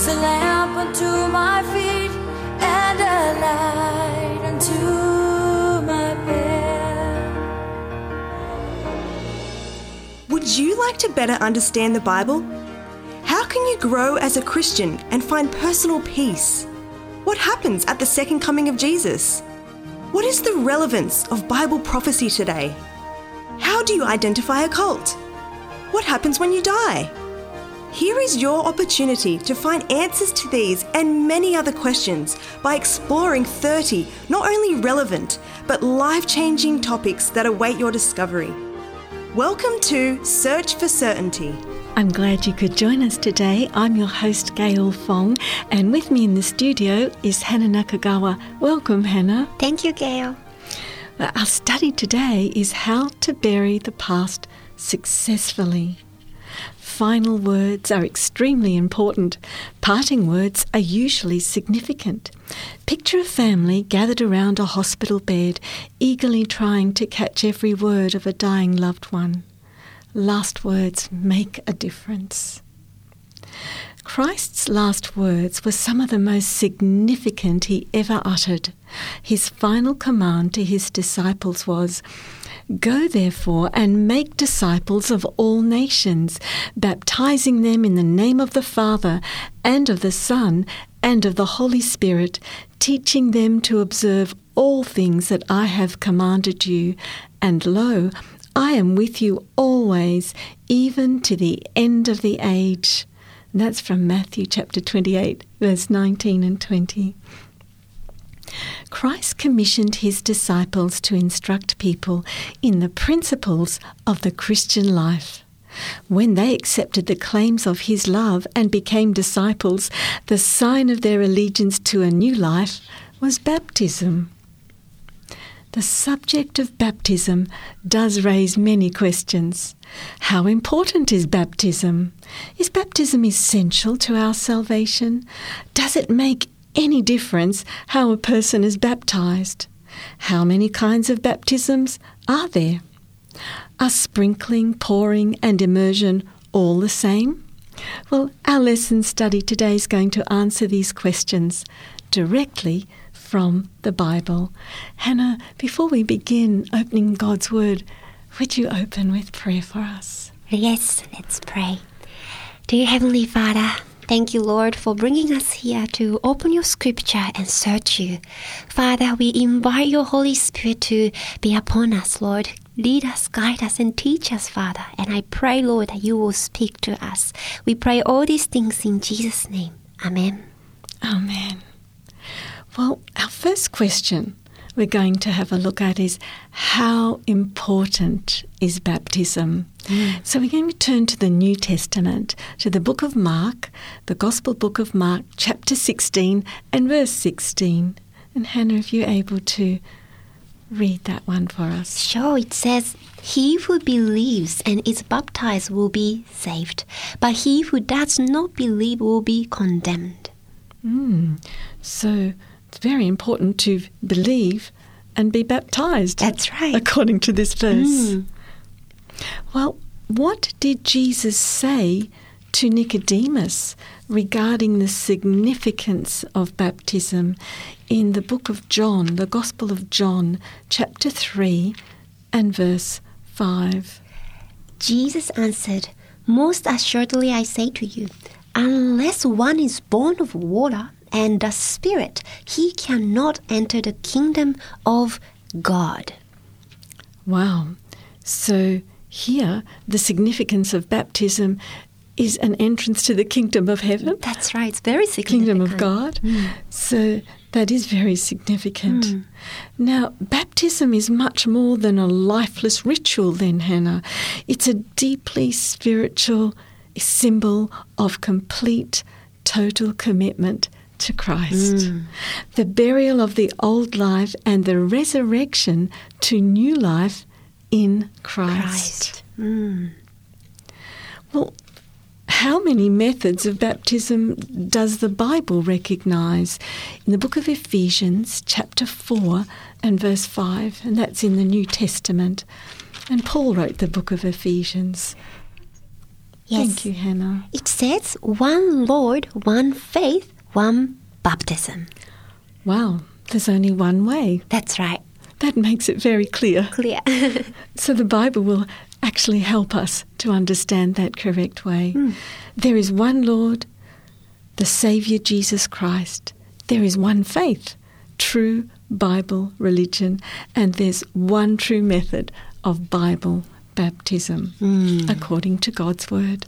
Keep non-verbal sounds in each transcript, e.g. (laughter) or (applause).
is a lamp unto my feet and a light unto my. Would you like to better understand the Bible? How can you grow as a Christian and find personal peace? What happens at the second coming of Jesus? What is the relevance of Bible prophecy today? How do you identify a cult? What happens when you die? Here is your opportunity to find answers to these and many other questions by exploring 30 not only relevant but life changing topics that await your discovery. Welcome to Search for Certainty. I'm glad you could join us today. I'm your host, Gayl Fong, and with me in the studio is Hana Nakagawa. Welcome, Hana. Thank you, Gayl. Our study today is how to bury the past successfully. Final words are extremely important. Parting words are usually significant. Picture a family gathered around a hospital bed, eagerly trying to catch every word of a dying loved one last words make a difference. Christ's last words were some of the most significant he ever uttered. His final command to his disciples was, Go therefore and make disciples of all nations, baptizing them in the name of the Father and of the Son and of the Holy Spirit, teaching them to observe all things that I have commanded you. And lo, I am with you always, even to the end of the age. That's from Matthew chapter 28, verse 19 and 20. Christ commissioned his disciples to instruct people in the principles of the Christian life. When they accepted the claims of his love and became disciples, the sign of their allegiance to a new life was baptism. The subject of baptism does raise many questions. How important is baptism? Is baptism essential to our salvation? Does it make any difference how a person is baptized? How many kinds of baptisms are there? Are sprinkling, pouring, and immersion all the same? Well, our lesson study today is going to answer these questions directly from the Bible. Hana, before we begin opening God's Word, would you open with prayer for us? Yes, let's pray. Dear Heavenly Father, thank you, Lord, for bringing us here to open your scripture and search you. Father, we invite your Holy Spirit to be upon us, Lord. Lead us, guide us, and teach us, Father. And I pray, Lord, that you will speak to us. We pray all these things in Jesus' name. Amen. Amen. Well, our first question we're going to have a look at is how important is baptism? Mm. So we're going to turn to the New Testament, to the book of Mark, the Gospel book of Mark, chapter 16 and verse 16. And Hana, if you're able to read that one for us. Sure, it says, He who believes and is baptized will be saved, but he who does not believe will be condemned. Mm. So it's very important to believe and be baptized. That's right. According to this verse. Mm. Well, what did Jesus say to Nicodemus regarding the significance of baptism in the book of John, the Gospel of John, chapter 3 and verse 5? Jesus answered, Most assuredly I say to you, unless one is born of water and the Spirit, he cannot enter the kingdom of God. Wow. So here, the significance of baptism is an entrance to the kingdom of heaven. That's right. It's very significant. Kingdom of God. Mm. So that is very significant. Mm. Now, baptism is much more than a lifeless ritual, then, Hana. It's a deeply spiritual symbol of complete, total commitment to Christ. Mm. The burial of the old life and the resurrection to new life in Christ. Christ. Mm. Well, how many methods of baptism does the Bible recognize? In the book of Ephesians, chapter 4 and verse 5, and that's in the New Testament. And Paul wrote the book of Ephesians. Yes. Thank you, Hana. It says one Lord, one faith, one baptism. Wow, there's only one way. That's right. That makes it very clear. Clear. (laughs) So the Bible will actually help us to understand that correct way. Hmm. There is one Lord, the Saviour Jesus Christ. There is one faith, true Bible religion, and there's one true method of Bible baptism hmm. according to God's Word.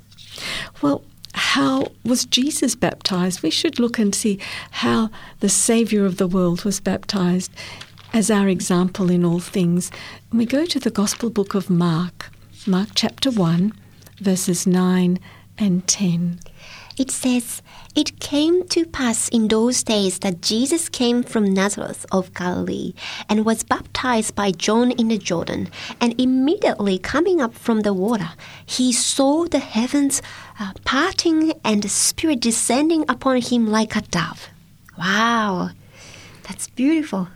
Well, how was Jesus baptized? We should look and see how the Saviour of the world was baptized as our example in all things. We go to the Gospel book of Mark, Mark chapter 1, verses 9 and 10. It says, It came to pass in those days that Jesus came from Nazareth of Galilee and was baptized by John in the Jordan. And immediately coming up from the water, he saw the heavens uh, parting and the Spirit descending upon him like a dove. Wow, that's beautiful.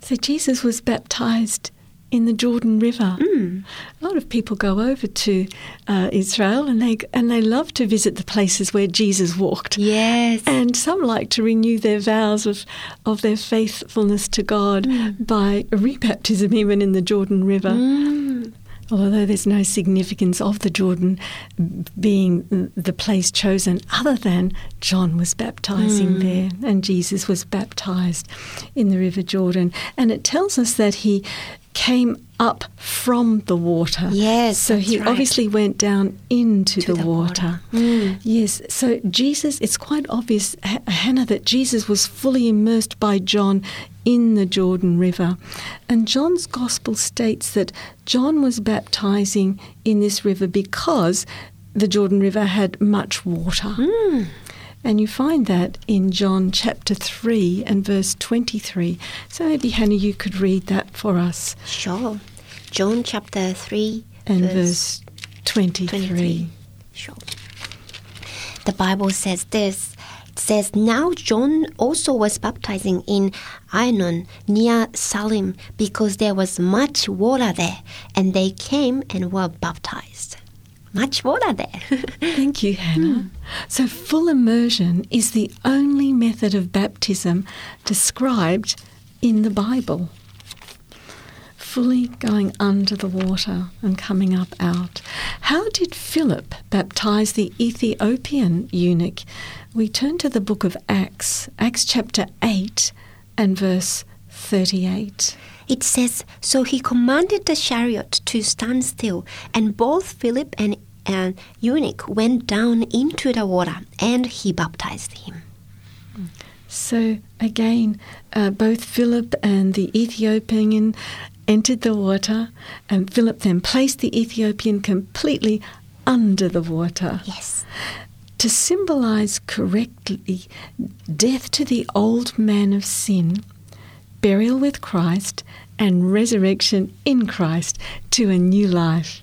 So Jesus was baptized in the Jordan River. Hmm. A lot of people go over to uh, Israel and they and they love to visit the places where Jesus walked. Yes. And some like to renew their vows of, of their faithfulness to God hmm. by rebaptism, even in the Jordan River. Hmm. Although there's no significance of the Jordan being the place chosen, other than John was baptizing there and Jesus was baptized in the River Jordan. And it tells us that he came up from the water. Yes, So he right. obviously went down into To the, the water. water. Mm. Yes. So Jesus, it's quite obvious, H- Hana, that Jesus was fully immersed by John in the Jordan River. And John's gospel states that John was baptizing in this river because the Jordan River had much water. Mm. And you find that in John chapter 3 and verse 23. So maybe, Hana, you could read that for us. Sure. John chapter 3 And verse 23. 23. Sure. The Bible says this. It says, Now John also was baptizing in Aenon near Salim because there was much water there, and they came and were baptized. Much water there. (laughs) Thank you, Hana. So, full immersion is the only method of baptism described in the Bible. Fully going under the water and coming up out. How did Philip baptize the Ethiopian eunuch? We turn to the book of Acts, Acts chapter 8 and verse 38. It says, So he commanded the chariot to stand still, and both Philip and an eunuch went down into the water, and he baptized him. So again, uh, both Philip and the Ethiopian entered the water, and Philip then placed the Ethiopian completely under the water Yes. to symbolize correctly death to the old man of sin, burial with Christ, and resurrection in Christ to a new life.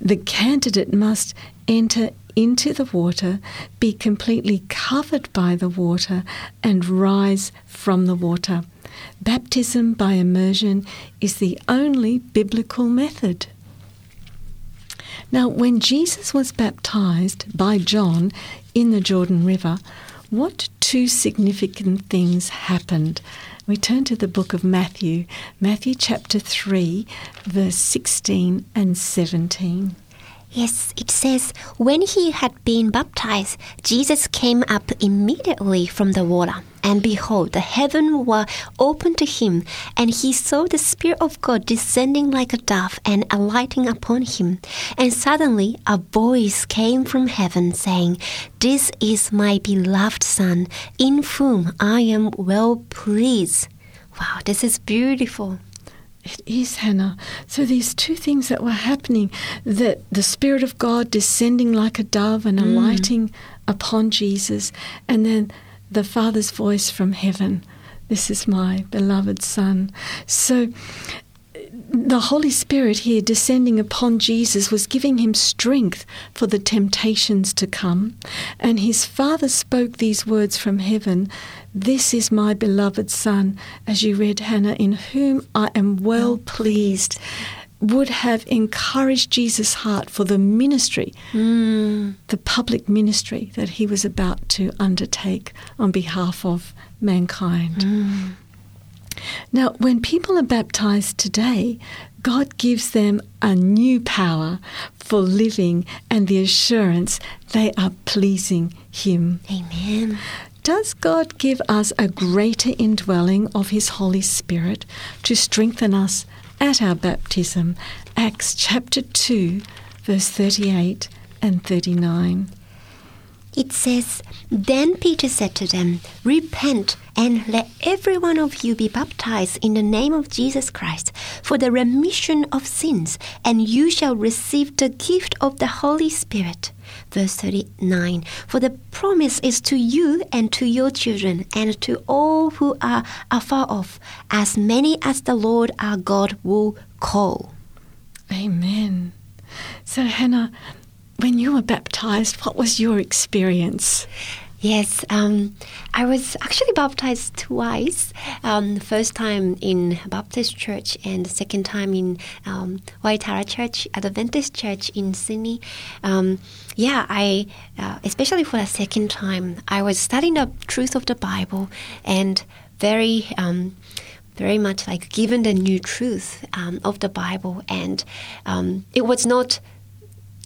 The candidate must enter into the water, be completely covered by the water, and rise from the water. Baptism by immersion is the only biblical method. Now, when Jesus was baptized by John in the Jordan River, what two significant things happened? We turn to the book of Matthew, Matthew chapter 3, verse 16 and 17. Yes, it says, When he had been baptized, Jesus came up immediately from the water. And behold, the heaven were opened to him, and he saw the Spirit of God descending like a dove and alighting upon him. And suddenly a voice came from heaven, saying, This is my beloved Son, in whom I am well pleased. Wow, this is beautiful. It is Hana. So these two things that were happening that the Spirit of God descending like a dove and mm. alighting upon Jesus, and then the Father's voice from heaven This is my beloved Son. So the Holy Spirit here descending upon Jesus was giving him strength for the temptations to come. And his Father spoke these words from heaven This is my beloved Son, as you read, Hana, in whom I am well pleased. would have encouraged Jesus' heart for the ministry, mm. the public ministry that he was about to undertake on behalf of mankind. Mm. Now, when people are baptized today, God gives them a new power for living and the assurance they are pleasing Him. Amen. Does God give us a greater indwelling of His Holy Spirit to strengthen us at our baptism? Acts chapter 2, verse 38 and 39. It says, Then Peter said to them, Repent and let every one of you be baptized in the name of Jesus Christ for the remission of sins, and you shall receive the gift of the Holy Spirit. Verse 39 For the promise is to you and to your children and to all who are afar off, as many as the Lord our God will call. Amen. So, Hana, when you were baptized, what was your experience? Yes, um, I was actually baptized twice. Um, the first time in Baptist Church, and the second time in um, Waitara Church, Adventist Church in Sydney. Um, yeah, I uh, especially for the second time, I was studying the truth of the Bible and very. Um, very much like given the new truth um, of the Bible, and um, it was not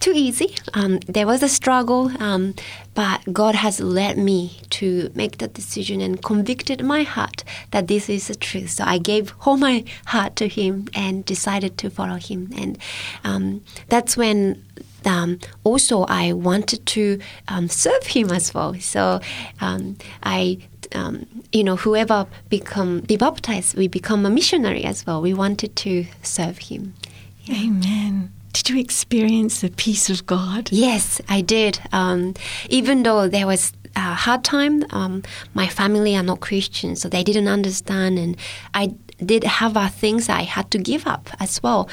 too easy. Um, there was a struggle, um, but God has led me to make that decision and convicted my heart that this is the truth. So I gave all my heart to Him and decided to follow Him. And um, that's when um, also I wanted to um, serve Him as well. So um, I. Um, you know, whoever become be baptized, we become a missionary as well. We wanted to serve Him. Amen. Did you experience the peace of God? Yes, I did. Um, even though there was a hard time, um, my family are not Christian, so they didn't understand, and I did have uh, things I had to give up as well,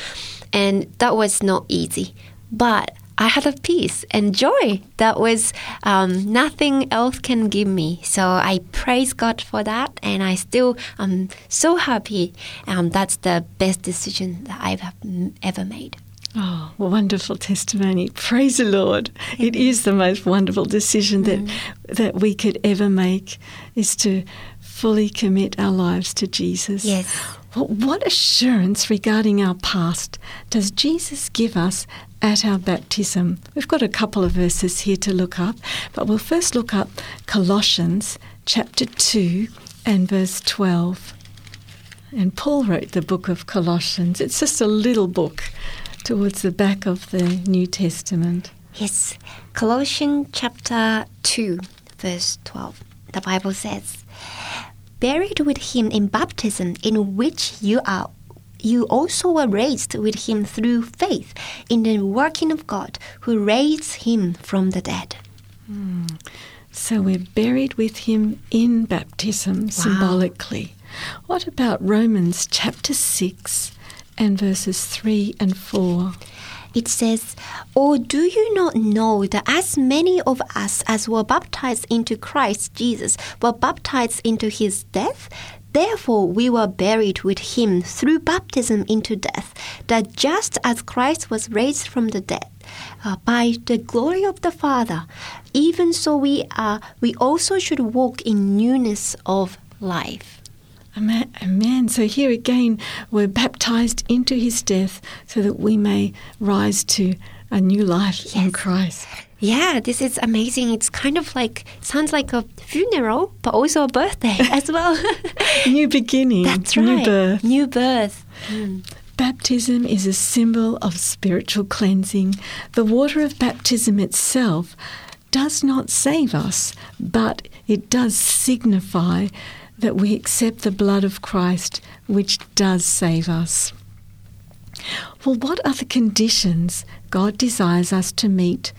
and that was not easy. But I had a peace and joy that was um, nothing else can give me. So I praise God for that, and I still am so happy. Um, that's the best decision that I've ever made. Oh, wonderful testimony. Praise the Lord. It is the most wonderful decision that that we could ever make is to fully commit our lives to Jesus. Yes. Well, what assurance regarding our past does Jesus give us at our baptism? We've got a couple of verses here to look up, but we'll first look up Colossians chapter 2 and verse 12. And Paul wrote the book of Colossians. It's just a little book towards the back of the New Testament. Yes, Colossians chapter 2, verse 12. The Bible says, Buried with him in baptism, in which you are you also were raised with him through faith in the working of God who raised him from the dead. Hmm. So we're buried with him in baptism symbolically. What about Romans chapter 6 and verses 3 and 4? It says, Or do you not know that as many of us as were baptized into Christ Jesus were baptized into his death? Therefore, we were buried with him through baptism into death, that just as Christ was raised from the dead uh, by the glory of the Father, even so we are, we also should walk in newness of life. Amen. Amen. So here again, we're baptized into his death so that we may rise to a new life in Christ. Yeah, this is amazing. It's kind of like sounds like a funeral, but also a birthday (laughs) as well. (laughs) New beginning. That's right. New birth. New birth. Hmm. Baptism is a symbol of spiritual cleansing. The water of baptism itself does not save us, but it does signify that we accept the blood of Christ, which does save us. Well, what are the conditions God desires us to meet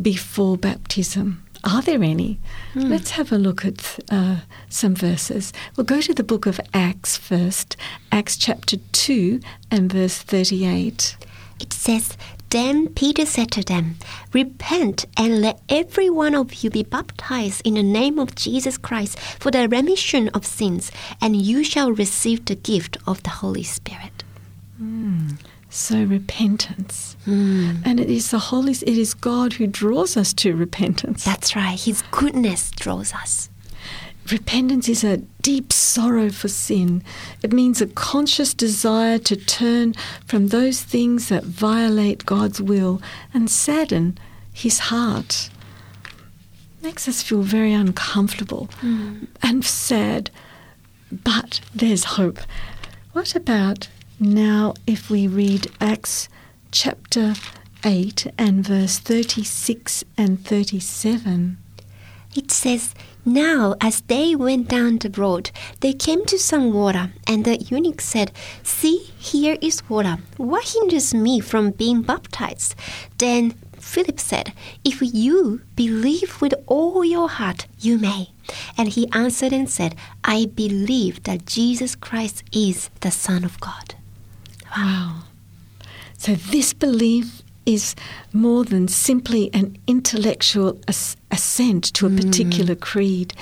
before baptism? Are there any? Let's have a look at uh, some verses. We'll go to the book of Acts first, Acts chapter 2 and verse 38. It says, Then Peter said to them, Repent and let every one of you be baptized in the name of Jesus Christ for the remission of sins, and you shall receive the gift of the Holy Spirit. So repentance. Hmm. And it is the Holy it is God who draws us to repentance. That's right. His goodness draws us. Repentance is a deep sorrow for sin. It means a conscious desire to turn from those things that violate God's will and sadden his heart. It Makes us feel very uncomfortable mm. and sad, but there's hope. What about now if we read Acts chapter 8 and verse 36 and 37? It says, Now as they went down the road, they came to some water, and the eunuch said, See, here is water. What hinders me from being baptized? Then Philip said, If you believe with all your heart, you may. And he answered and said, I believe that Jesus Christ is the Son of God. Wow. So this belief is more than simply an intellectual as- assent to a mm. particular creed.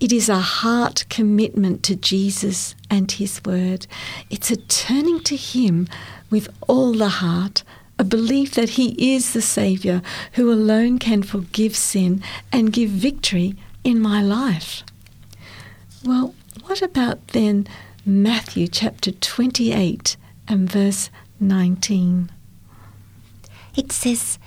It is a heart commitment to Jesus and his word. It's a turning to him with all the heart, a belief that he is the Saviour who alone can forgive sin and give victory in my life. Well, what about then Matthew chapter 28 and verse 19? It says,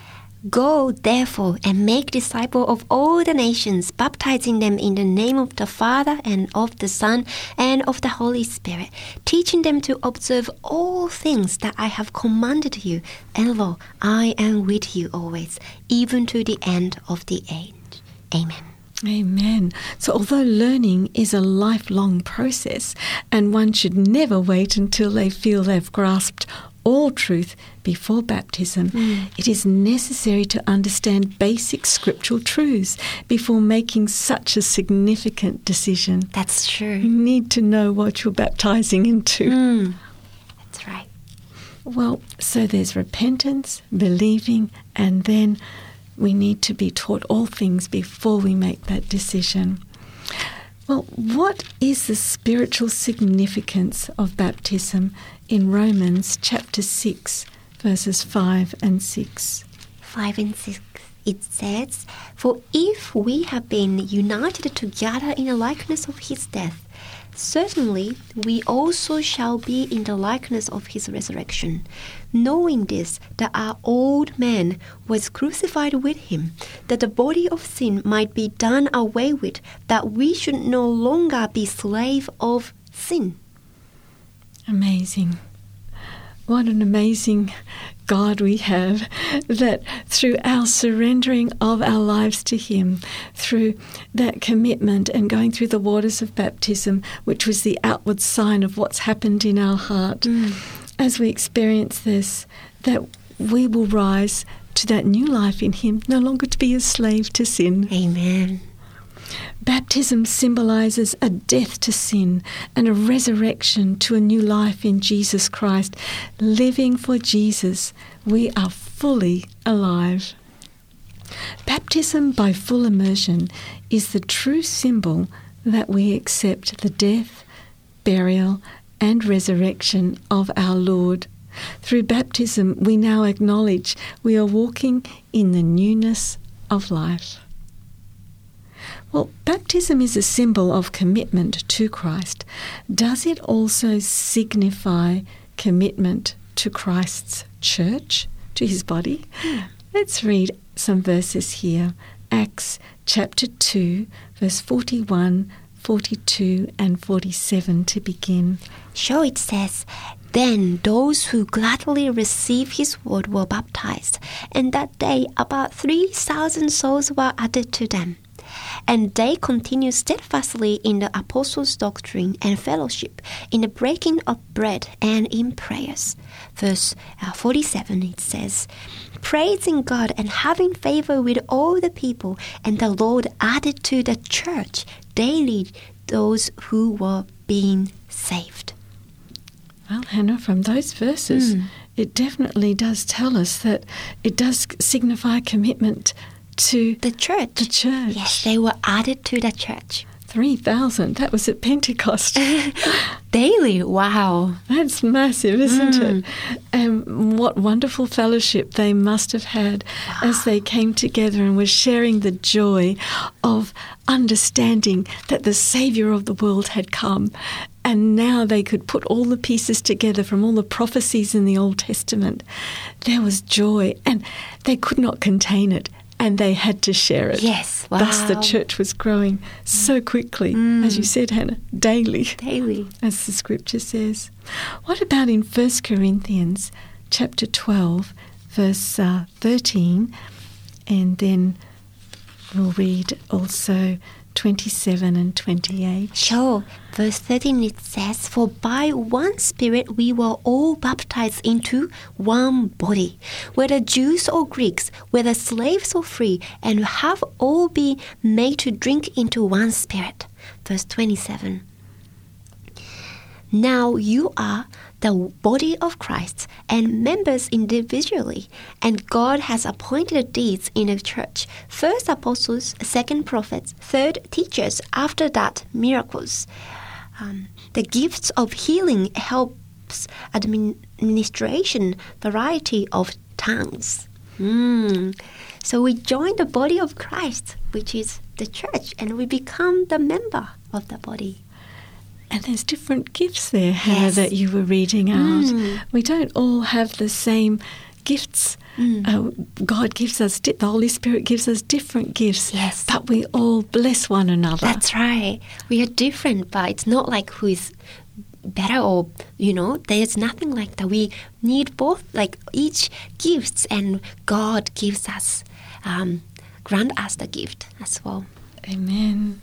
Go therefore and make disciples of all the nations, baptizing them in the name of the Father and of the Son and of the Holy Spirit, teaching them to observe all things that I have commanded you. And lo, I am with you always, even to the end of the age. Amen. Amen. So, although learning is a lifelong process and one should never wait until they feel they've grasped all truth before baptism, it is necessary to understand basic scriptural truths before making such a significant decision. That's true. You need to know what you're baptizing into. Mm. That's right. Well, so there's repentance, believing, and then we need to be taught all things before we make that decision. Well, what is the spiritual significance of baptism in Romans chapter 6, verses 5 and 6? 5 and 6 it says, For if we have been united together in the likeness of his death, certainly we also shall be in the likeness of his resurrection, knowing this, that our old man was crucified with him, that the body of sin might be done away with, that we should no longer be slave of sin. Amazing. What an amazing God we have that through our surrendering of our lives to Him, through that commitment and going through the waters of baptism, which was the outward sign of what's happened in our heart, mm. as we experience this, that we will rise to that new life in Him, no longer to be a slave to sin. Amen. Baptism symbolizes a death to sin and a resurrection to a new life in Jesus Christ. Living for Jesus, we are fully alive. Baptism by full immersion is the true symbol that we accept the death, burial, and resurrection of our Lord. Through baptism, we now acknowledge we are walking in the newness of life. Well, baptism is a symbol of commitment to Christ. Does it also signify commitment to Christ's church, to his body? Hmm. Let's read some verses here. Acts chapter 2, verse 41, 42, and 47 to begin. So it says, Then those who gladly received his word were baptized, and that day about 3,000 souls were added to them. And they continued steadfastly in the apostles' doctrine and fellowship, in the breaking of bread and in prayers. Verse uh, 47 it says, Praising God and having favor with all the people, and the Lord added to the church daily those who were being saved. Well, Hana, from those verses, Hmm. it definitely does tell us that it does signify commitment to The church. the church. Yes, they were added to the church. 3,000. That was at Pentecost. (laughs) Daily, wow. That's massive, isn't mm. it? And what wonderful fellowship they must have had as they came together and were sharing the joy of understanding that the Saviour of the world had come. And now they could put all the pieces together from all the prophecies in the Old Testament. There was joy, and they could not contain it, and they had to share it. Yes, wow. Thus, the church was growing so quickly, as you said, Hana, daily Daily. as the scripture says. What about in 1 Corinthians chapter 12, verse uh, 13, and then we'll read also 27 and 28. Sure. Verse 13 it says, For by one Spirit we were all baptized into one body, whether Jews or Greeks, whether slaves or free, and have all been made to drink into one Spirit. Verse 27. Now you are the body of Christ and members individually, and God has appointed deeds in the church first apostles, second prophets, third teachers, after that miracles. Um, the gifts of healing helps administration, variety of tongues. Mm. So we join the body of Christ, which is the church, and we become the member of the body. And there's different gifts there, Hana, Yes. that you were reading out. We don't all have the same gifts. Uh, God gives us, di- the Holy Spirit gives us different gifts. Yes. But we all bless one another. That's right. We are different, but it's not like who is better or you know. There's nothing like that. We need both, like each gifts, and God gives us, um, grant us the gift as well. Amen.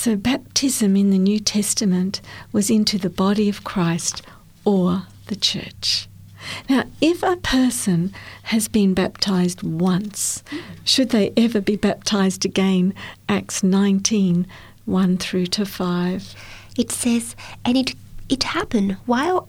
So, baptism in the New Testament was into the body of Christ or the church. Now, if a person has been baptized once, should they ever be baptized again? Acts 19 1 through to 5. It says, and it it happened while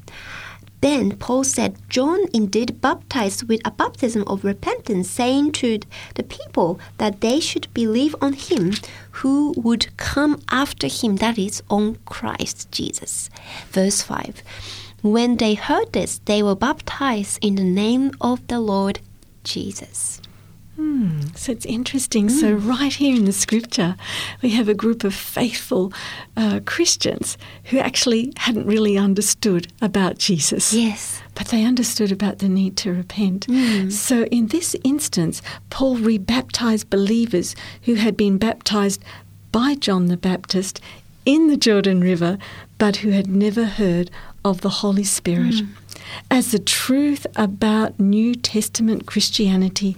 Then Paul said, John indeed baptized with a baptism of repentance, saying to the people that they should believe on him who would come after him, that is, on Christ Jesus. Verse 5 When they heard this, they were baptized in the name of the Lord Jesus. Hmm, so it's interesting. So, right here in the scripture, we have a group of faithful uh, Christians who actually hadn't really understood about Jesus. Yes. But they understood about the need to repent. So, in this instance, Paul rebaptized believers who had been baptized by John the Baptist in the Jordan River, but who had never heard of the Holy Spirit. As the truth about New Testament Christianity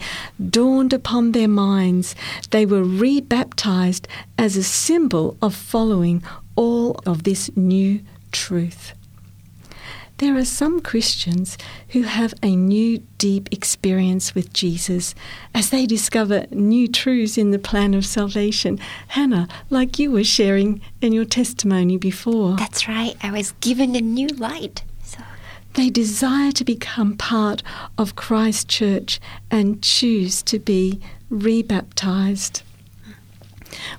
dawned upon their minds, they were rebaptized as a symbol of following all of this new truth. There are some Christians who have a new deep experience with Jesus as they discover new truths in the plan of salvation. Hana, like you were sharing in your testimony before, That's right. I was given a new light. They desire to become part of Christ's church and choose to be rebaptized.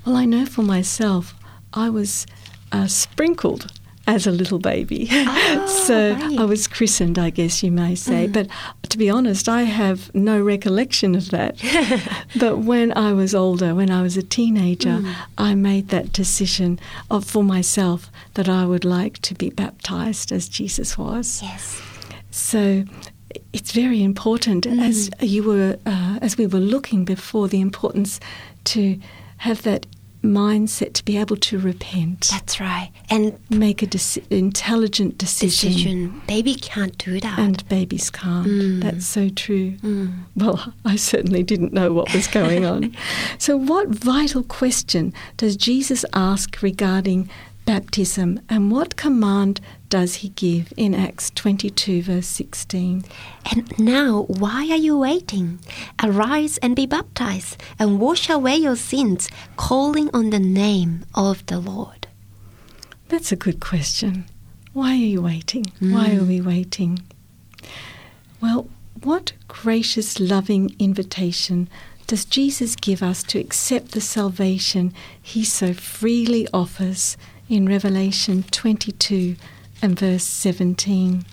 Well, I know for myself, I was uh, sprinkled as a little baby. (laughs) Ah, so right. I was christened, I guess you may say. Mm. But to be honest, I have no recollection of that. (laughs) but when I was older, when I was a teenager, mm. I made that decision of, for myself that I would like to be baptized as Jesus was. yes. So it's very important as mm. you were uh, as we were looking before the importance to have that mindset to be able to repent, That's right. And make a deci- intelligent decision. decision. Baby can't do that. And babies can't. Mm. That's so true. Mm. Well, (laughs) I certainly didn't know what was going on. (laughs) so, what vital question does Jesus ask regarding baptism and what command does he give in Acts 22, verse 16? And now, why are you waiting? Arise and be baptized, and wash away your sins, calling on the name of the Lord. That's a good question. Why are you waiting? Why are hmm. we waiting? Well, what gracious, loving invitation does Jesus give us to accept the salvation he so freely offers in Revelation 22 and verse 17?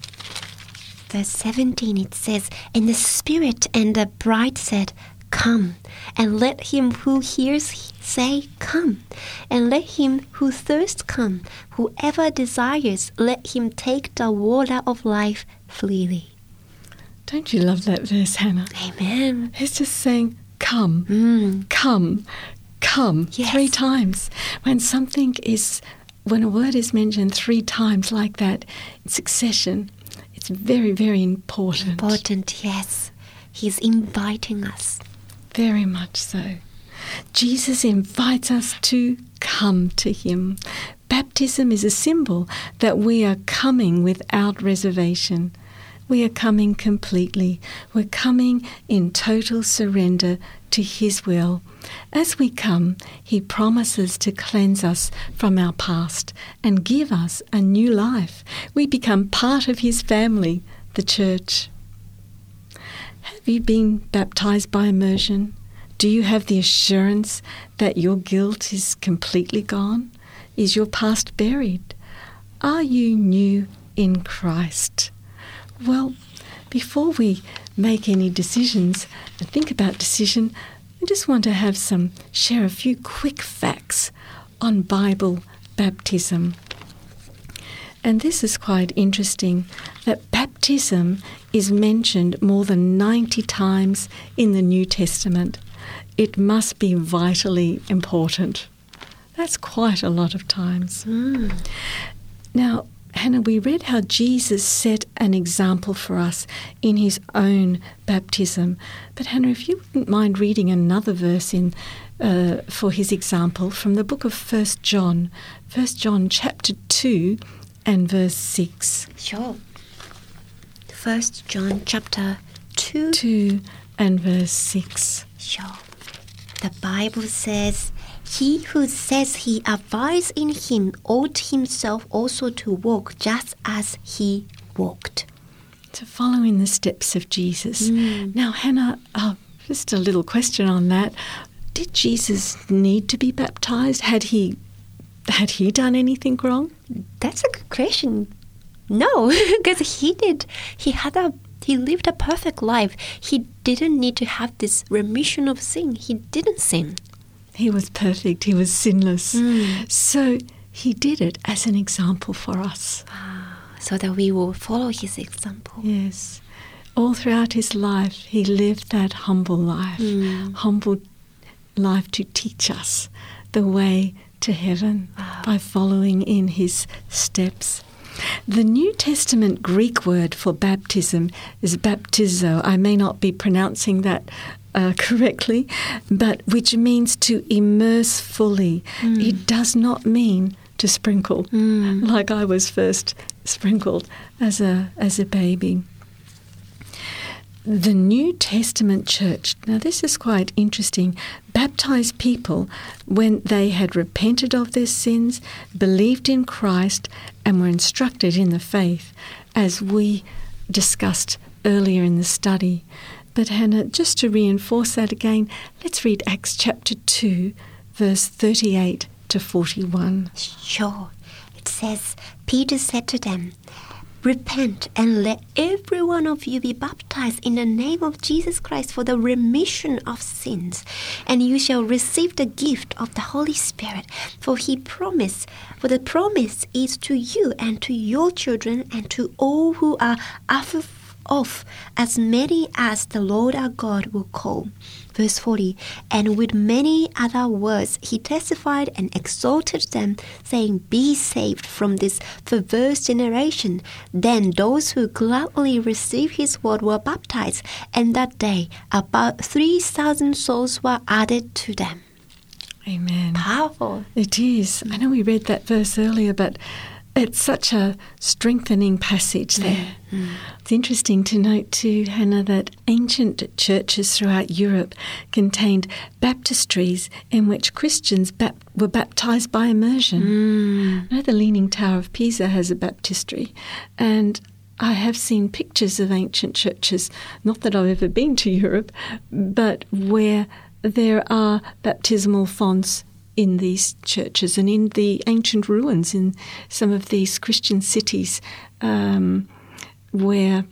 Verse 17 it says, And the Spirit and the bride said, Come, and let him who hears say, Come, and let him who thirsts come. Whoever desires, let him take the water of life freely. Don't you love that verse, Hana? Amen. It's just saying, Come, Mm. come, come, Yes. three times. When something is, when a word is mentioned three times like that in succession, it's very, very important. Important, yes. He's inviting us. Very much so. Jesus invites us to come to Him. Baptism is a symbol that we are coming without reservation. We are coming completely. We're coming in total surrender to His will. As we come, He promises to cleanse us from our past and give us a new life. We become part of His family, the church. Have you been baptized by immersion? Do you have the assurance that your guilt is completely gone? Is your past buried? Are you new in Christ? Well, before we make any decisions and think about decision, I just want to have some share a few quick facts on Bible baptism. And this is quite interesting that baptism is mentioned more than 90 times in the New Testament. It must be vitally important. That's quite a lot of times. Mm. Now, Hana, we read how Jesus set an example for us in his own baptism. But Hana, if you wouldn't mind reading another verse in uh, for his example from the book of First John, First John chapter two and verse six. Sure. First John chapter 2. Two and verse six. Sure. The Bible says, He who says he abides in him ought himself also to walk just as he walked. To follow in the steps of Jesus. Mm. Now, Hana, uh, just a little question on that. Did Jesus need to be baptized? Had he had he done anything wrong? That's a good question. No, (laughs) because he did. He had a he lived a perfect life. He didn't need to have this remission of sin. He didn't sin. He was perfect. He was sinless. Mm. So he did it as an example for us. So that we will follow his example. Yes. All throughout his life, he lived that humble life, Mm. humble life to teach us the way to heaven by following in his steps. The New Testament Greek word for baptism is baptizo. I may not be pronouncing that uh, (laughs) correctly, but which means to immerse fully. It does not mean to sprinkle, (laughs) like I was first sprinkled as a as a baby. The New Testament church, now this is quite interesting, baptized people when they had repented of their sins, believed in Christ, and were instructed in the faith, as we discussed earlier in the study. But Hannah, just to reinforce that again, let's read Acts chapter 2, verse 38 to 41. Sure. It says, Peter said to them, Repent and let every one of you be baptized in the name of Jesus Christ for the remission of sins, and you shall receive the gift of the Holy Spirit. For he promised, for the promise is to you and to your children and to all who are after off, as many as the Lord our God will call. Verse 40 And with many other words he testified and exhorted them, saying, Be saved from this perverse generation. Then those who gladly received his word were baptized, and that day about 3,000 souls were added to them. Amen. Powerful. It is. I know we read that verse earlier, but it's such a strengthening passage there. Mm. It's interesting to note too, Hana, that ancient churches throughout Europe contained baptistries in which Christians bap- were baptized by immersion. Mm. Know the Leaning Tower of Pisa has a baptistry, and I have seen pictures of ancient churches, not that I've ever been to Europe, but where there are baptismal fonts in these churches and in the ancient ruins in some of these Christian cities um, where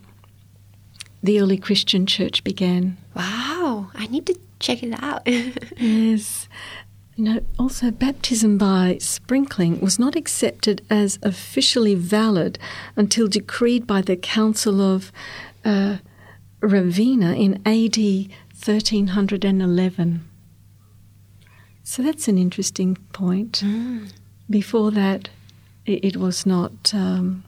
the early Christian church began. Wow. I need to check it out. (laughs) Yes. You know, also baptism by sprinkling was not accepted as officially valid until decreed by the Council of uh, Ravenna in AD 1311. So that's an interesting point. Mm. Before that, it, it was not. Um,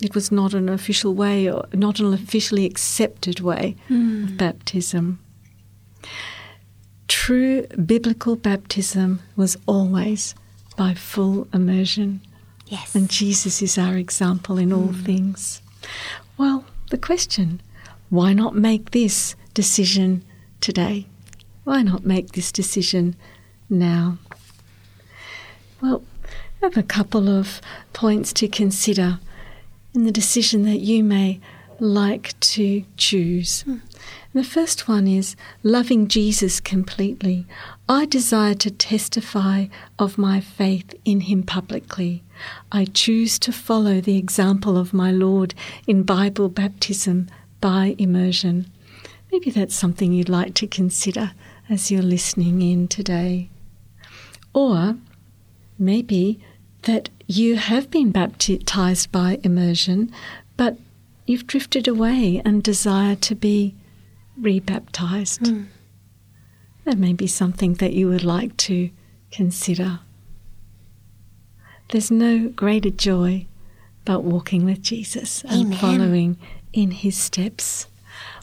it was not an official way, or not an officially accepted way mm. of baptism. True biblical baptism was always by full immersion, yes. and Jesus is our example in all mm. things. Well, the question why not make this decision today? Why not make this decision now? Well, I have a couple of points to consider in the decision that you may like to choose. Hmm. The first one is loving Jesus completely. I desire to testify of my faith in him publicly. I choose to follow the example of my Lord in Bible baptism by immersion. Maybe that's something you'd like to consider as you're listening in today. Or maybe that you have been baptized by immersion, but you've drifted away and desire to be rebaptized. Hmm. That may be something that you would like to consider. There's no greater joy but walking with Jesus and Amen. following in his steps.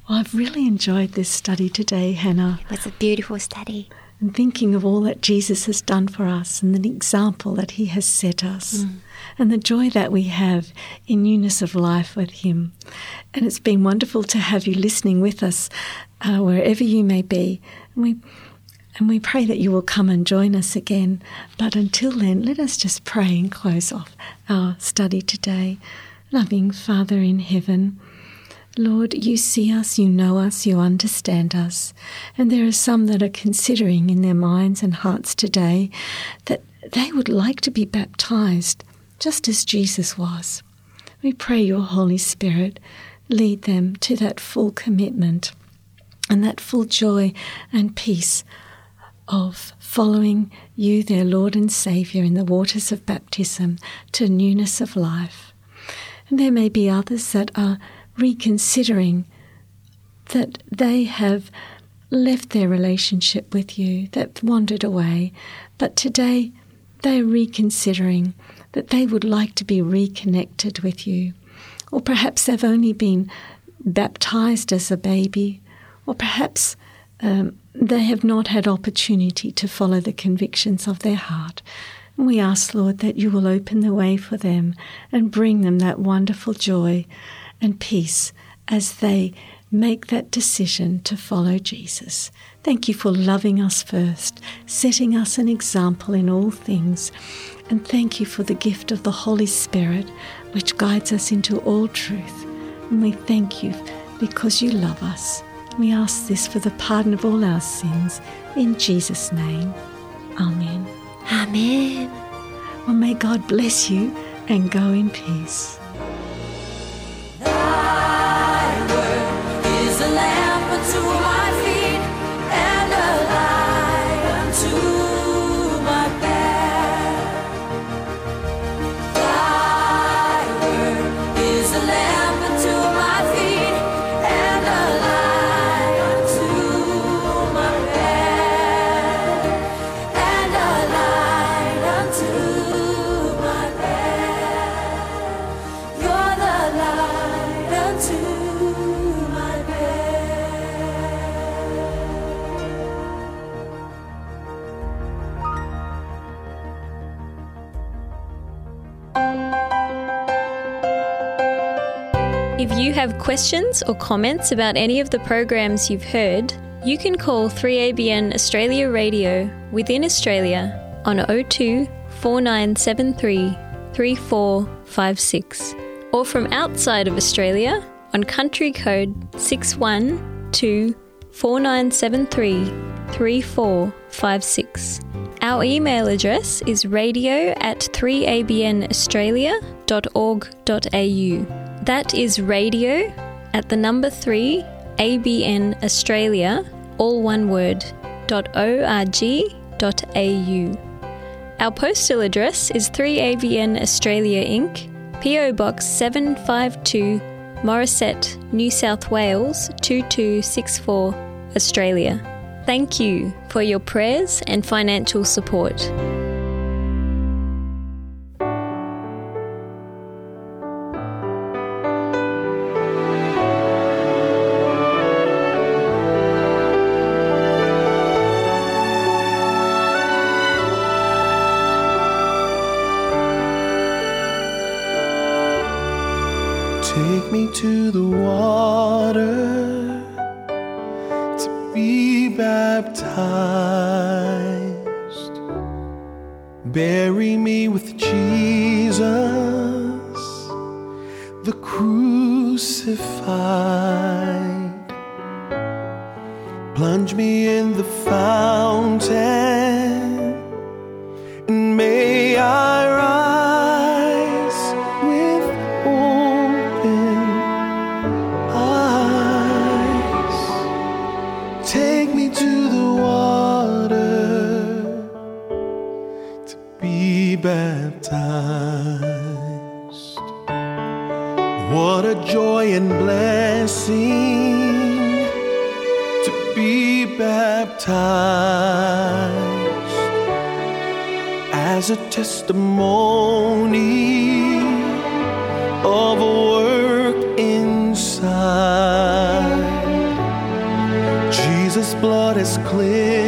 Well, I've really enjoyed this study today, Hana It was a beautiful study. And thinking of all that Jesus has done for us and the example that he has set us and the joy that we have in newness of life with him. And it's been wonderful to have you listening with us uh, wherever you may be. And we and we pray that you will come and join us again. But until then, let us just pray and close off our study today. Loving Father in heaven, Lord, you see us, you know us, you understand us. And there are some that are considering in their minds and hearts today that they would like to be baptized just as Jesus was. We pray your Holy Spirit lead them to that full commitment and that full joy and peace of following you, their Lord and Saviour, in the waters of baptism to newness of life. And there may be others that are reconsidering that they have left their relationship with you, that wandered away, but today they're reconsidering that they would like to be reconnected with you. Or perhaps they've only been baptized as a baby, or perhaps um, they have not had opportunity to follow the convictions of their heart. We ask, Lord, that you will open the way for them and bring them that wonderful joy and peace as they make that decision to follow Jesus. Thank you for loving us first, setting us an example in all things, and thank you for the gift of the Holy Spirit, which guides us into all truth. And we thank you because you love us. We ask this for the pardon of all our sins. In Jesus' name, Amen. Amen. Well, may God bless you and go in peace. Thy word is a lamp unto my If you have questions or comments about any of the programs you've heard, you can call 3ABN Australia Radio within Australia on 02 4973 3456 or from outside of Australia on country code 612 4973 3456. Our email address is radio at 3abnaustralia.org.au. That is radio at the number 3 ABN Australia, all one word, .org.au. Our postal address is 3ABN Australia Inc., PO Box 752, Morisset, New South Wales 2264, Australia. Thank you for your prayers and financial support. Be baptized. What a joy and blessing to be baptized as a testimony of a work inside. Jesus' blood is cleansed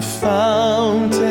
the fountain.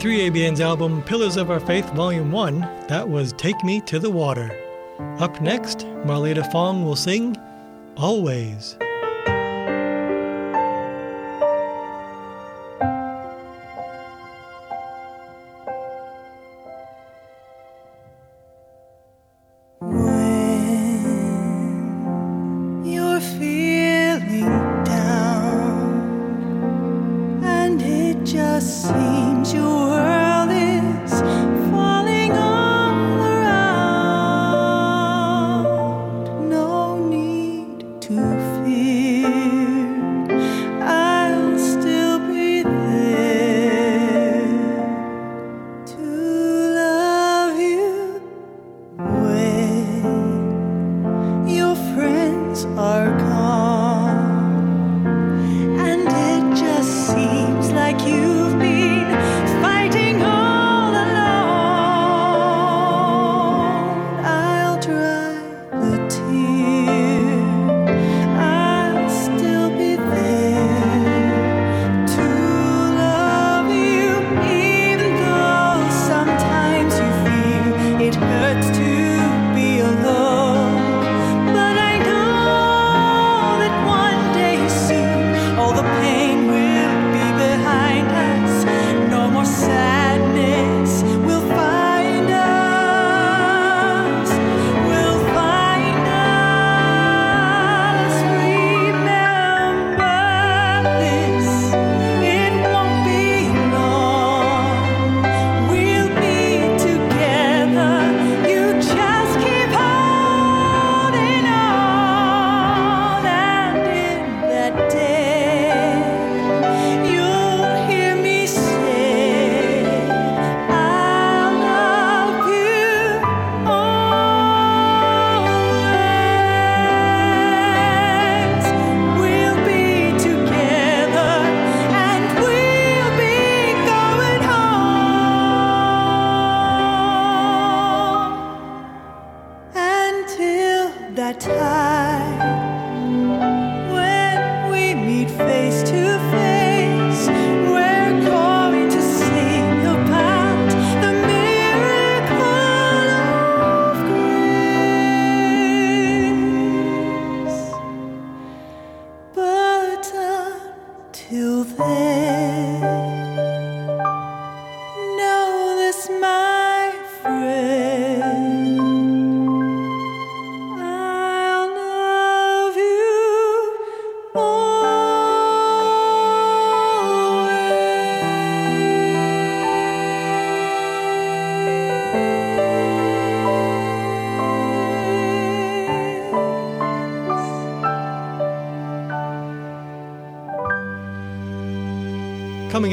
3ABN's album Pillars of Our Faith Volume 1, that was Take Me to the Water. Up next, Marlita Fong will sing Always.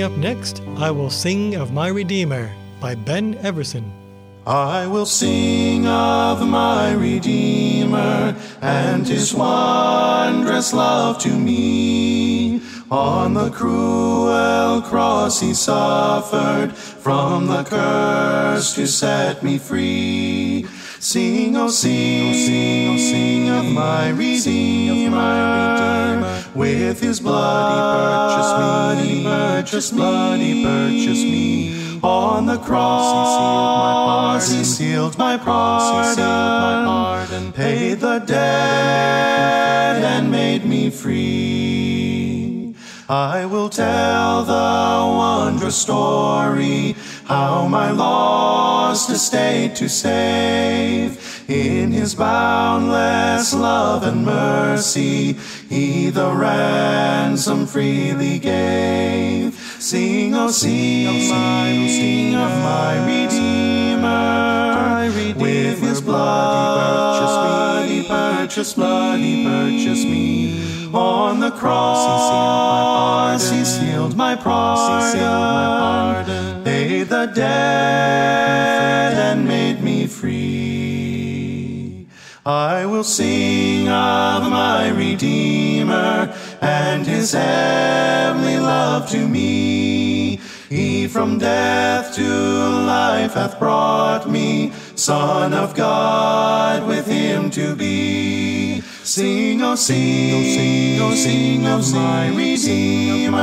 Up next, I Will Sing of My Redeemer by Ben Everson. I will sing of my Redeemer and his wondrous love to me. On the cruel cross he suffered from the curse to set me free. Sing, oh sing, oh sing, oh sing of my Redeemer. With his blood he purchased me, blood he purchased me. On the cross he sealed my pardon, he sealed my pardon, paid the debt and made me free. I will tell the wondrous story how my lost estate to save. In his boundless love and mercy, he the ransom freely gave. Sing, oh, sing, oh, my, sing of my Redeemer. With his blood he purchased blood he purchased me. On the cross he sealed my pardon, he sealed my pardon, debt and made me free. I will sing of my Redeemer and his heavenly love to me. He from death to life hath brought me, Son of God, with him to be. Sing, oh, sing, oh, sing, oh, sing of my Redeemer.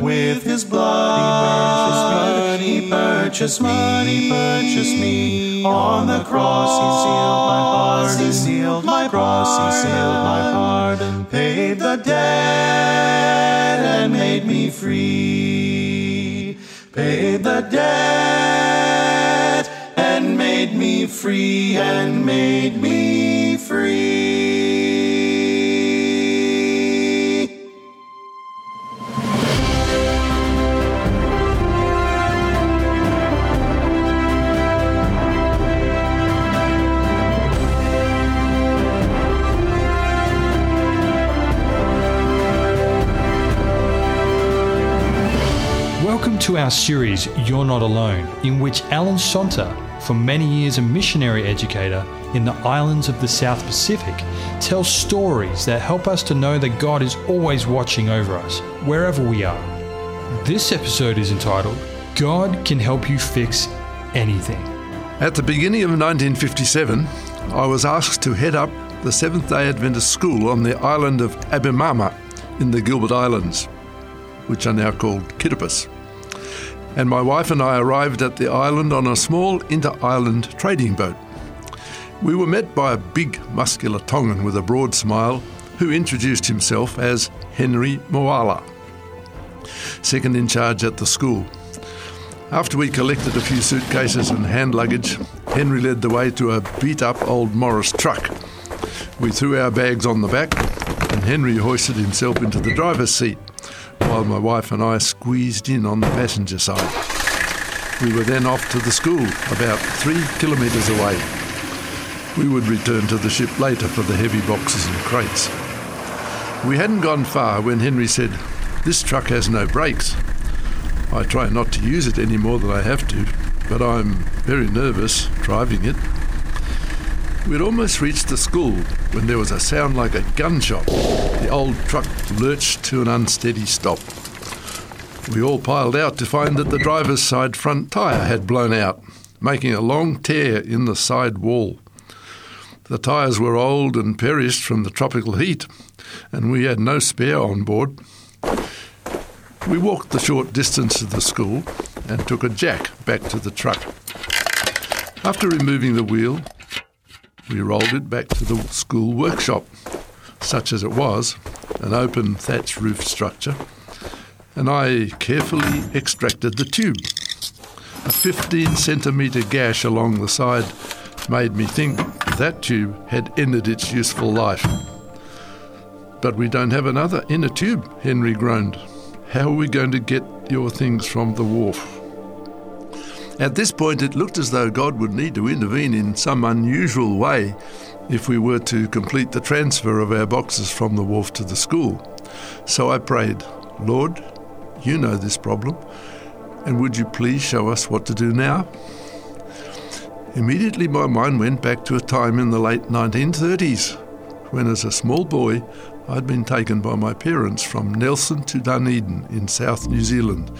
With his blood he purchased me, he purchased me. On the cross he sealed my pardon, he sealed my cross, he sealed my pardon, paid the debt and made me free. Paid the debt and made me free and made me free. Welcome to our series, You're Not Alone, in which Alan Shonter, for many years a missionary educator in the islands of the South Pacific, tells stories that help us to know that God is always watching over us, wherever we are. This episode is entitled, God Can Help You Fix Anything. At the beginning of 1957, I was asked to head up the Seventh day Adventist school on the island of Abemama in the Gilbert Islands, which are now called Kiribati. And my wife and I arrived at the island on a small inter island trading boat. We were met by a big, muscular Tongan with a broad smile who introduced himself as Henry Moala, second in charge at the school. After we collected a few suitcases and hand luggage, Henry led the way to a beat up old Morris truck. We threw our bags on the back, and Henry hoisted himself into the driver's seat, while my wife and I squeezed in on the passenger side. We were then off to the school, about three kilometres away. We would return to the ship later for the heavy boxes and crates. We hadn't gone far when Henry said, This truck has no brakes. I try not to use it any more than I have to, but I'm very nervous driving it. We'd almost reached the school when there was a sound like a gunshot. The old truck lurched to an unsteady stop. We all piled out to find that the driver's side front tyre had blown out, making a long tear in the side wall. The tyres were old and perished from the tropical heat, and we had no spare on board. We walked the short distance to the school and took a jack back to the truck. After removing the wheel, we rolled it back to the school workshop, such as it was, an open thatch roof structure, and I carefully extracted the tube. A 15 centimetre gash along the side made me think that tube had ended its useful life. But we don't have another inner tube, Henry groaned. How are we going to get your things from the wharf? At this point, it looked as though God would need to intervene in some unusual way if we were to complete the transfer of our boxes from the wharf to the school. So I prayed, Lord, You know this problem. And would you please show us what to do now? Immediately, my mind went back to a time in the late 1930s when, as a small boy, I'd been taken by my parents from Nelson to Dunedin in South New Zealand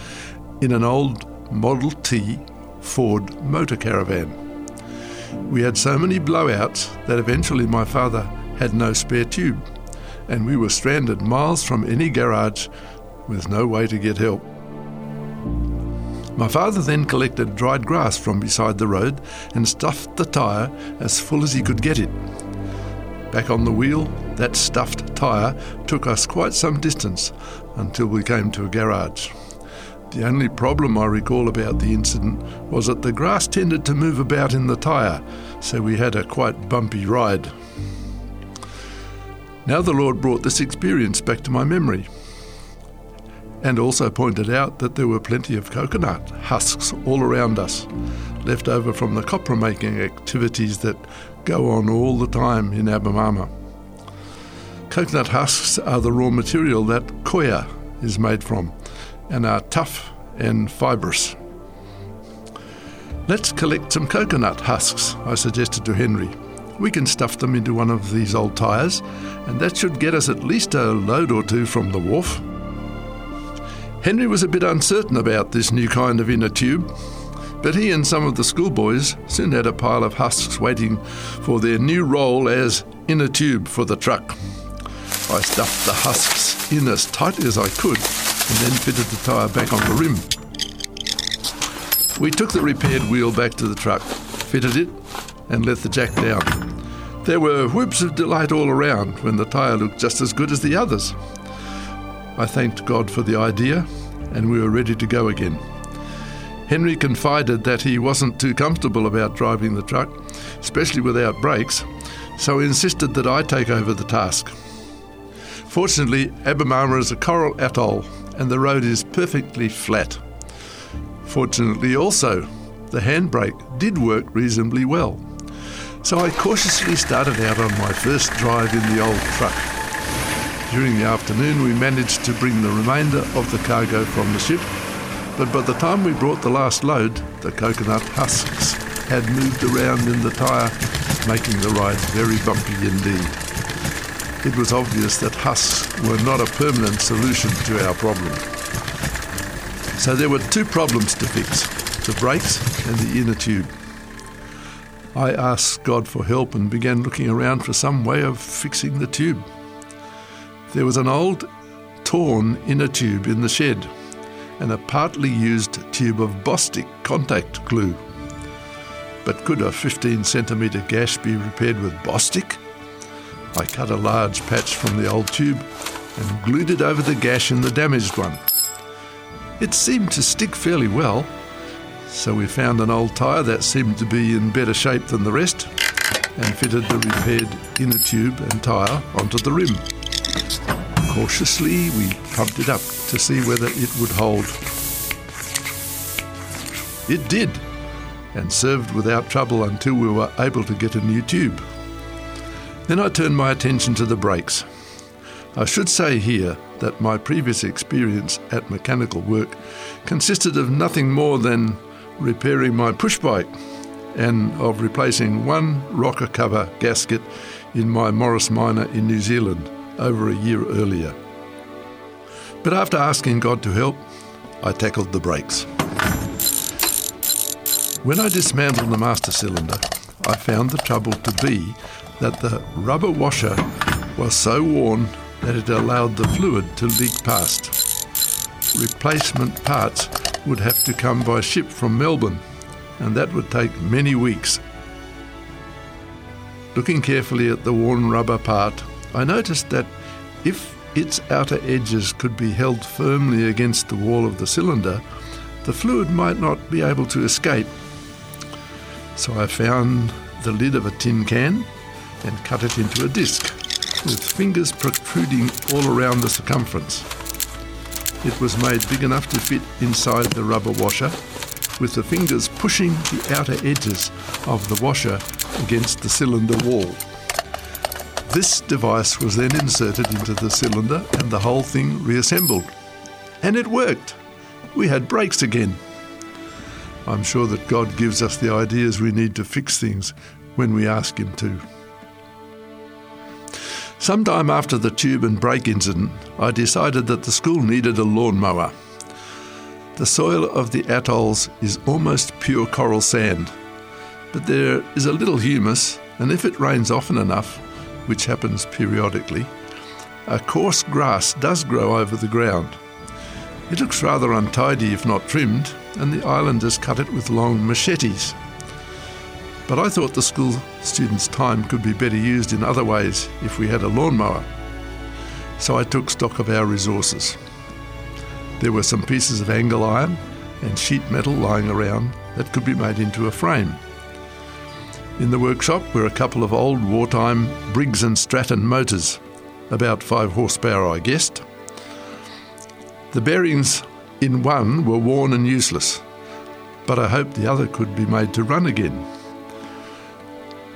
in an old Model T Ford motor caravan. We had so many blowouts that eventually my father had no spare tube, and we were stranded miles from any garage with no way to get help. My father then collected dried grass from beside the road and stuffed the tyre as full as he could get it. Back on the wheel, that stuffed tyre took us quite some distance until we came to a garage. The only problem I recall about the incident was that the grass tended to move about in the tyre, so we had a quite bumpy ride. Now the Lord brought this experience back to my memory and also pointed out that there were plenty of coconut husks all around us, left over from the copra making activities that go on all the time in Abemama. Coconut husks are the raw material that coir is made from and are tough and fibrous. Let's collect some coconut husks, I suggested to Henry. We can stuff them into one of these old tyres, and that should get us at least a load or two from the wharf. Henry was a bit uncertain about this new kind of inner tube, but he and some of the schoolboys soon had a pile of husks waiting for their new role as inner tube for the truck. I stuffed the husks in as tight as I could and then fitted the tyre back on the rim. We took the repaired wheel back to the truck, fitted it, and let the jack down. There were whoops of delight all around when the tyre looked just as good as the others. I thanked God for the idea, and we were ready to go again. Henry confided that he wasn't too comfortable about driving the truck, especially without brakes, so he insisted that I take over the task. Fortunately, Abemama is a coral atoll and the road is perfectly flat. Fortunately, also, the handbrake did work reasonably well. So I cautiously started out on my first drive in the old truck. During the afternoon, we managed to bring the remainder of the cargo from the ship, but by the time we brought the last load, the coconut husks had moved around in the tyre, making the ride very bumpy indeed. It was obvious that husks were not a permanent solution to our problem. So there were two problems to fix the brakes and the inner tube. I asked God for help and began looking around for some way of fixing the tube. There was an old, torn inner tube in the shed and a partly used tube of Bostik contact glue. But could a 15 centimetre gash be repaired with Bostik? I cut a large patch from the old tube and glued it over the gash in the damaged one. It seemed to stick fairly well, so we found an old tyre that seemed to be in better shape than the rest and fitted the repaired inner tube and tyre onto the rim. Cautiously, we pumped it up to see whether it would hold. It did, and served without trouble until we were able to get a new tube. Then I turned my attention to the brakes. I should say here that my previous experience at mechanical work consisted of nothing more than repairing my push bike and of replacing one rocker cover gasket in my Morris Minor in New Zealand over a year earlier. But after asking God to help, I tackled the brakes. When I dismantled the master cylinder, I found the trouble to be that the rubber washer was so worn that it allowed the fluid to leak past. Replacement parts would have to come by ship from Melbourne, and that would take many weeks. Looking carefully at the worn rubber part, I noticed that if its outer edges could be held firmly against the wall of the cylinder, the fluid might not be able to escape. So I found the lid of a tin can and cut it into a disc, with fingers protruding all around the circumference. It was made big enough to fit inside the rubber washer, with the fingers pushing the outer edges of the washer against the cylinder wall. This device was then inserted into the cylinder and the whole thing reassembled. And it worked. We had brakes again. I'm sure that God gives us the ideas we need to fix things when we ask Him to. Sometime after the tube and brake incident, I decided that the school needed a lawnmower. The soil of the atolls is almost pure coral sand, but there is a little humus, and if it rains often enough, which happens periodically, a coarse grass does grow over the ground. It looks rather untidy if not trimmed, and the islanders cut it with long machetes. But I thought the school students' time could be better used in other ways if we had a lawnmower. So I took stock of our resources. There were some pieces of angle iron and sheet metal lying around that could be made into a frame. In the workshop were a couple of old wartime Briggs and Stratton motors, about 5 horsepower, I guessed. The bearings in one were worn and useless, but I hoped the other could be made to run again.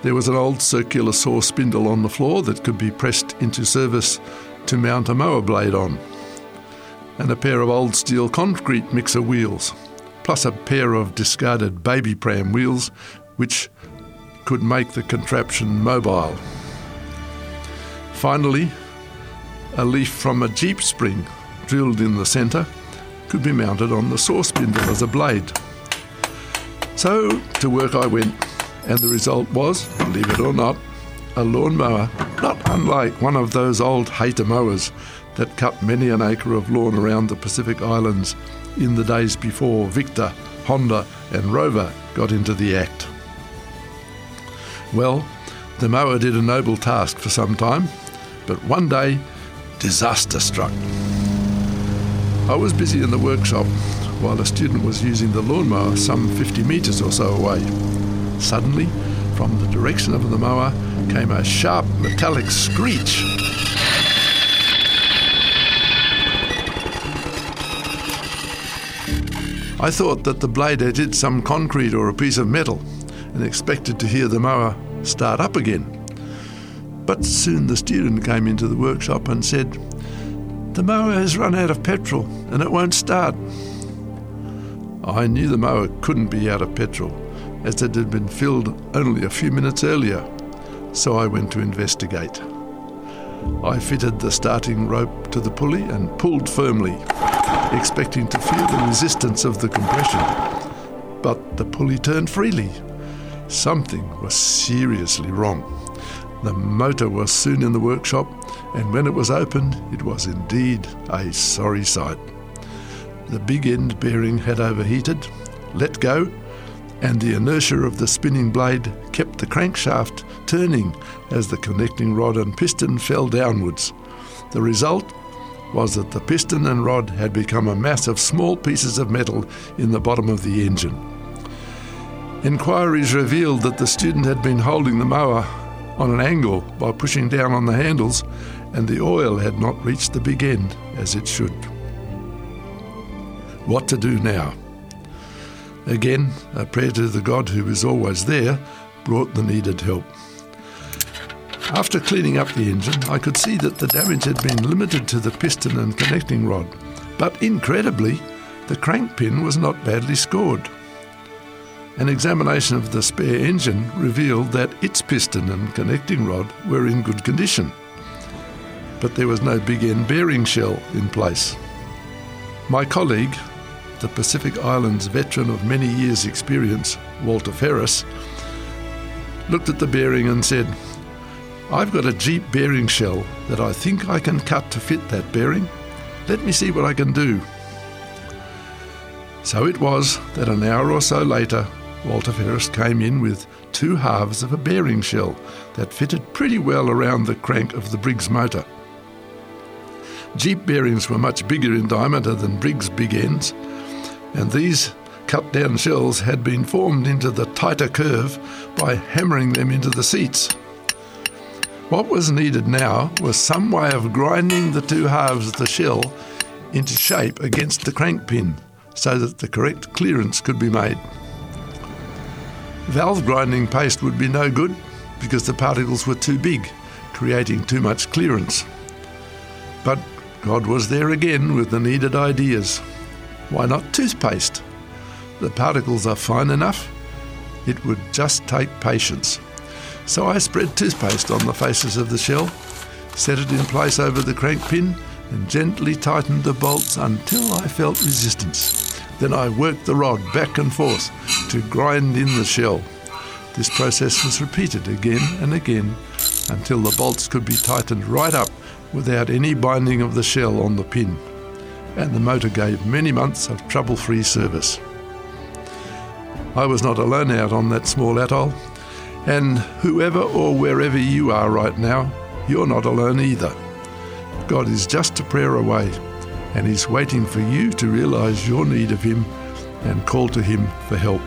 There was an old circular saw spindle on the floor that could be pressed into service to mount a mower blade on, and a pair of old steel concrete mixer wheels, plus a pair of discarded baby pram wheels which could make the contraption mobile. Finally, a leaf from a Jeep spring drilled in the centre could be mounted on the saw spindle as a blade. So to work I went and the result was, believe it or not, a lawnmower, not unlike one of those old Hayter mowers that cut many an acre of lawn around the Pacific Islands in the days before Victa, Honda, and Rover got into the act. Well, the mower did a noble task for some time, but one day disaster struck. I was busy in the workshop while a student was using the lawnmower some 50 metres or so away. Suddenly, from the direction of the mower came a sharp metallic screech. I thought that the blade had hit some concrete or a piece of metal and expected to hear the mower start up again. But soon the student came into the workshop and said, The mower has run out of petrol and it won't start. I knew the mower couldn't be out of petrol as it had been filled only a few minutes earlier, so I went to investigate. I fitted the starting rope to the pulley and pulled firmly, expecting to feel the resistance of the compression. But the pulley turned freely. Something was seriously wrong. The motor was soon in the workshop, and when it was opened, it was indeed a sorry sight. The big end bearing had overheated, let go, and the inertia of the spinning blade kept the crankshaft turning as the connecting rod and piston fell downwards. The result was that the piston and rod had become a mass of small pieces of metal in the bottom of the engine. Inquiries revealed that the student had been holding the mower on an angle by pushing down on the handles, and the oil had not reached the big end as it should. What to do now? Again, a prayer to the God who is always there brought the needed help. After cleaning up the engine, I could see that the damage had been limited to the piston and connecting rod, but incredibly, the crank pin was not badly scored. An examination of the spare engine revealed that its piston and connecting rod were in good condition, but there was no big end bearing shell in place. My colleague, the Pacific Islands veteran of many years' experience, Walter Ferris, looked at the bearing and said, I've got a Jeep bearing shell that I think I can cut to fit that bearing. Let me see what I can do. So it was that an hour or so later, Walter Ferris came in with two halves of a bearing shell that fitted pretty well around the crank of the Briggs motor. Jeep bearings were much bigger in diameter than Briggs big ends, and these cut down shells had been formed into the tighter curve by hammering them into the seats. What was needed now was some way of grinding the two halves of the shell into shape against the crank pin so that the correct clearance could be made. Valve grinding paste would be no good because the particles were too big, creating too much clearance. But God was there again with the needed ideas. Why not toothpaste? The particles are fine enough. It would just take patience. So I spread toothpaste on the faces of the shell, set it in place over the crank pin, and gently tightened the bolts until I felt resistance. Then I worked the rod back and forth to grind in the shell. This process was repeated again and again until the bolts could be tightened right up without any binding of the shell on the pin. And the motor gave many months of trouble free service. I was not alone out on that small atoll, and whoever or wherever you are right now, you're not alone either. God is just a prayer away, and He's waiting for you to realize your need of Him and call to Him for help.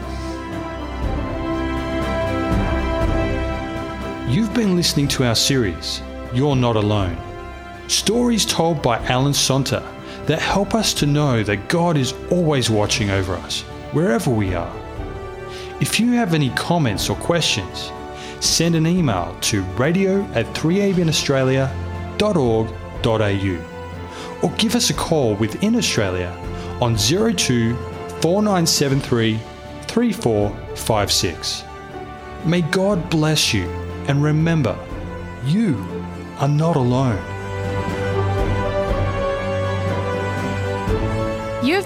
You've been listening to our series, You're Not Alone. Stories told by Alan Sonta that help us to know that God is always watching over us, wherever we are. If you have any comments or questions, send an email to radio at 3abnaustralia.org.au or give us a call within Australia on 02 4973 3456. May God bless you and remember, you are not alone.